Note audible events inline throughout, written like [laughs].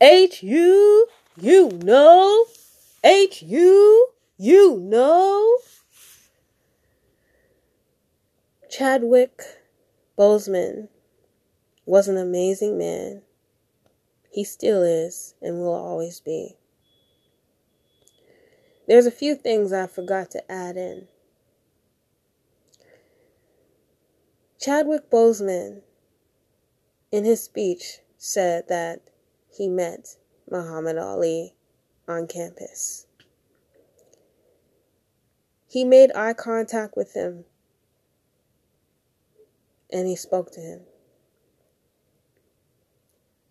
H U, you know. H U, you know. Chadwick Boseman was an amazing man. He still is and will always be. There's a few things I forgot to add in. Chadwick Boseman, in his speech, said that he met Muhammad Ali on campus. He made eye contact with him and he spoke to him.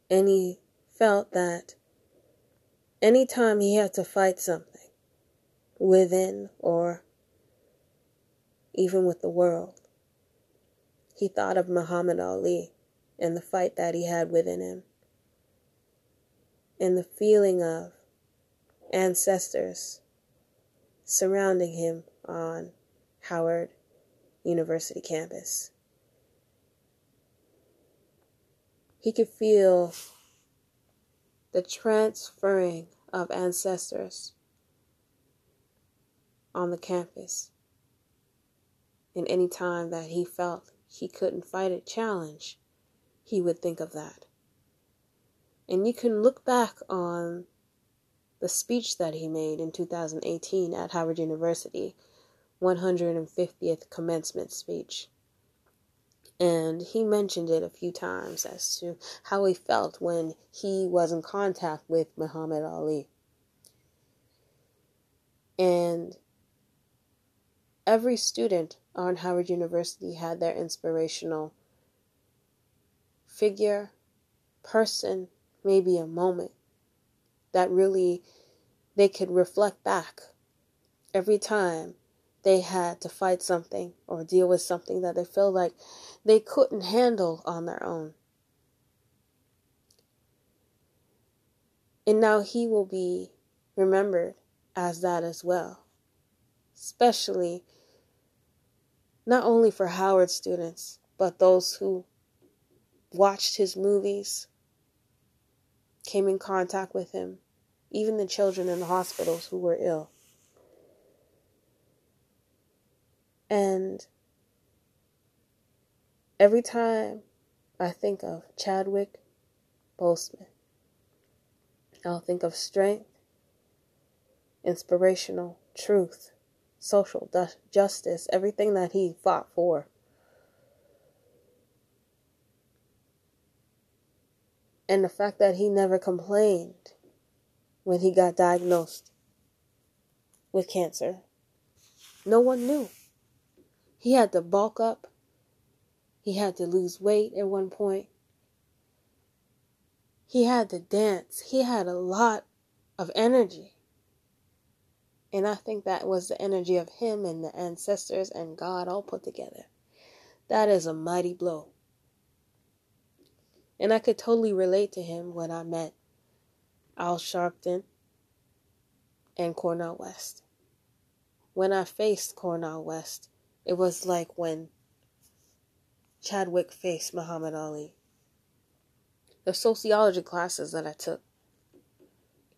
And he felt that anytime he had to fight something within or even with the world, he thought of Muhammad Ali and the fight that he had within him and the feeling of ancestors surrounding him on Howard University campus. He could feel the transferring of ancestors on the campus. And any time that he felt he couldn't fight a challenge, he would think of that. And you can look back on the speech that he made in 2018 at Howard University, 150th commencement speech. And he mentioned it a few times as to how he felt when he was in contact with Muhammad Ali. And every student on Howard University had their inspirational figure, person, maybe a moment that really they could reflect back every time they had to fight something or deal with something that they feel like they couldn't handle on their own. And now he will be remembered as that as well, especially not only for Howard students, but those who watched his movies, came in contact with him, even the children in the hospitals who were ill. And every time I think of Chadwick Boseman, I'll think of strength, inspirational, truth, social justice, everything that he fought for. And the fact that he never complained when he got diagnosed with cancer. No one knew. He had to bulk up. He had to lose weight at one point. He had to dance. He had a lot of energy. And I think that was the energy of him and the ancestors and God all put together. That is a mighty blow. And I could totally relate to him when I met Al Sharpton and Cornel West. When I faced Cornel West, it was like when Chadwick faced Muhammad Ali. The sociology classes that I took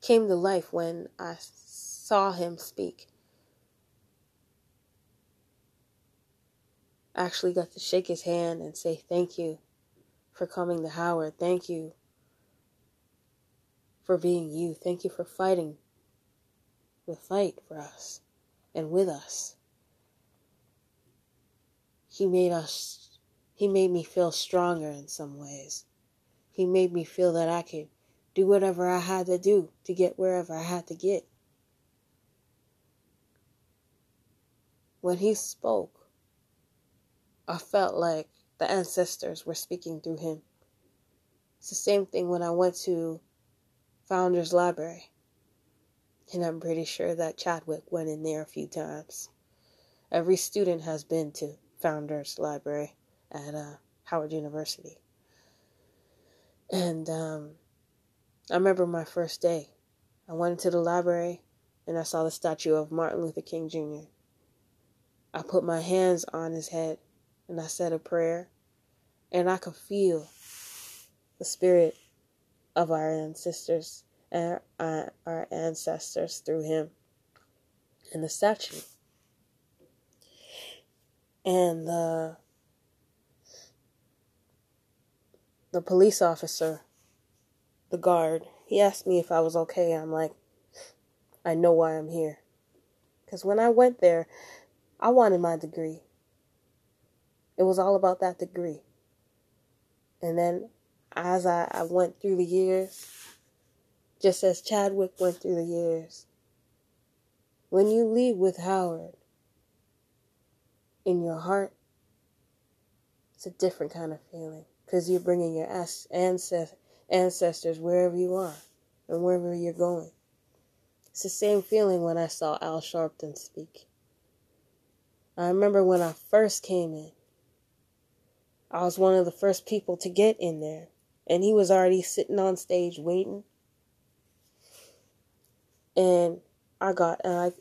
came to life when I saw him speak. I actually got to shake his hand and say thank you for coming to Howard. Thank you for being you. Thank you for fighting the fight for us and with us. He made us, he made me feel stronger in some ways. He made me feel that I could do whatever I had to do to get wherever I had to get. When he spoke, I felt like the ancestors were speaking through him. It's the same thing when I went to Founders Library. And I'm pretty sure that Chadwick went in there a few times. Every student has been to Founders Library at uh, Howard University. And um, I remember my first day. I went into the library and I saw the statue of Martin Luther King Jr. I put my hands on his head and I said a prayer, and I could feel the spirit of our ancestors, our, our ancestors through him in the statue. And the the police officer, the guard, he asked me if I was okay. I'm like, I know why I'm here. Because when I went there, I wanted my degree. It was all about that degree. And then as I, I went through the years, just as Chadwick went through the years, when you leave with Howard in your heart, it's a different kind of feeling because you're bringing your ancestors wherever you are and wherever you're going. It's the same feeling when I saw Al Sharpton speak. I remember when I first came in, I was one of the first people to get in there, and he was already sitting on stage waiting. And I got and I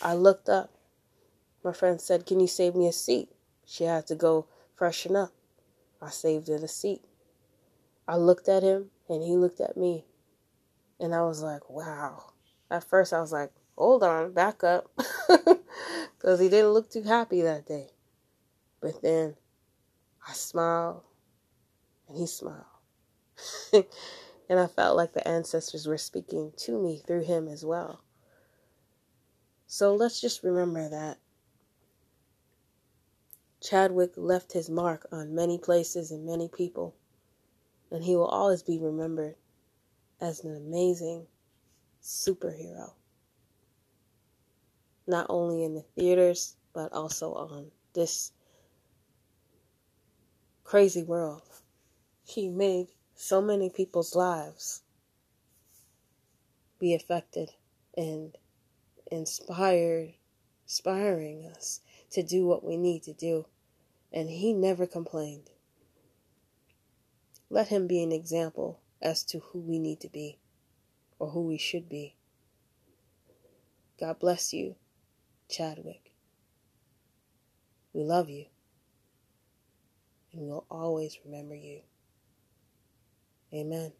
I looked up. My friend said, "Can you save me a seat?" She had to go freshen up. I saved her a seat. I looked at him and he looked at me. And I was like, "Wow." At first I was like, "Hold on, back up." [laughs] Cuz he didn't look too happy that day. But then I smiled and he smiled. [laughs] and I felt like the ancestors were speaking to me through him as well. So let's just remember that Chadwick left his mark on many places and many people, and he will always be remembered as an amazing superhero. Not only in the theaters, but also on this crazy world. He made so many people's lives be affected and inspired inspiring us to do what we need to do. And he never complained. Let him be an example as to who we need to be or who we should be. God bless you chadwick. We love you and we'll always remember you. Amen